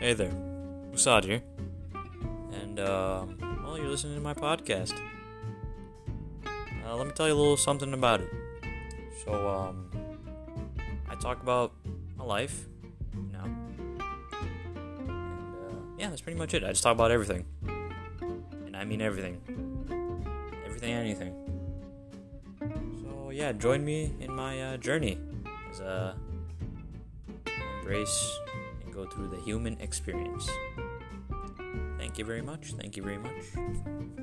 Hey there, Musad here. And, um, well, you're listening to my podcast. Uh, let me tell you a little something about it. So, um, I talk about my life, you know. And, uh, yeah, that's pretty much it. I just talk about everything. And I mean everything. Everything, anything. So, yeah, join me in my uh, journey as uh, embrace go through the human experience. Thank you very much. Thank you very much.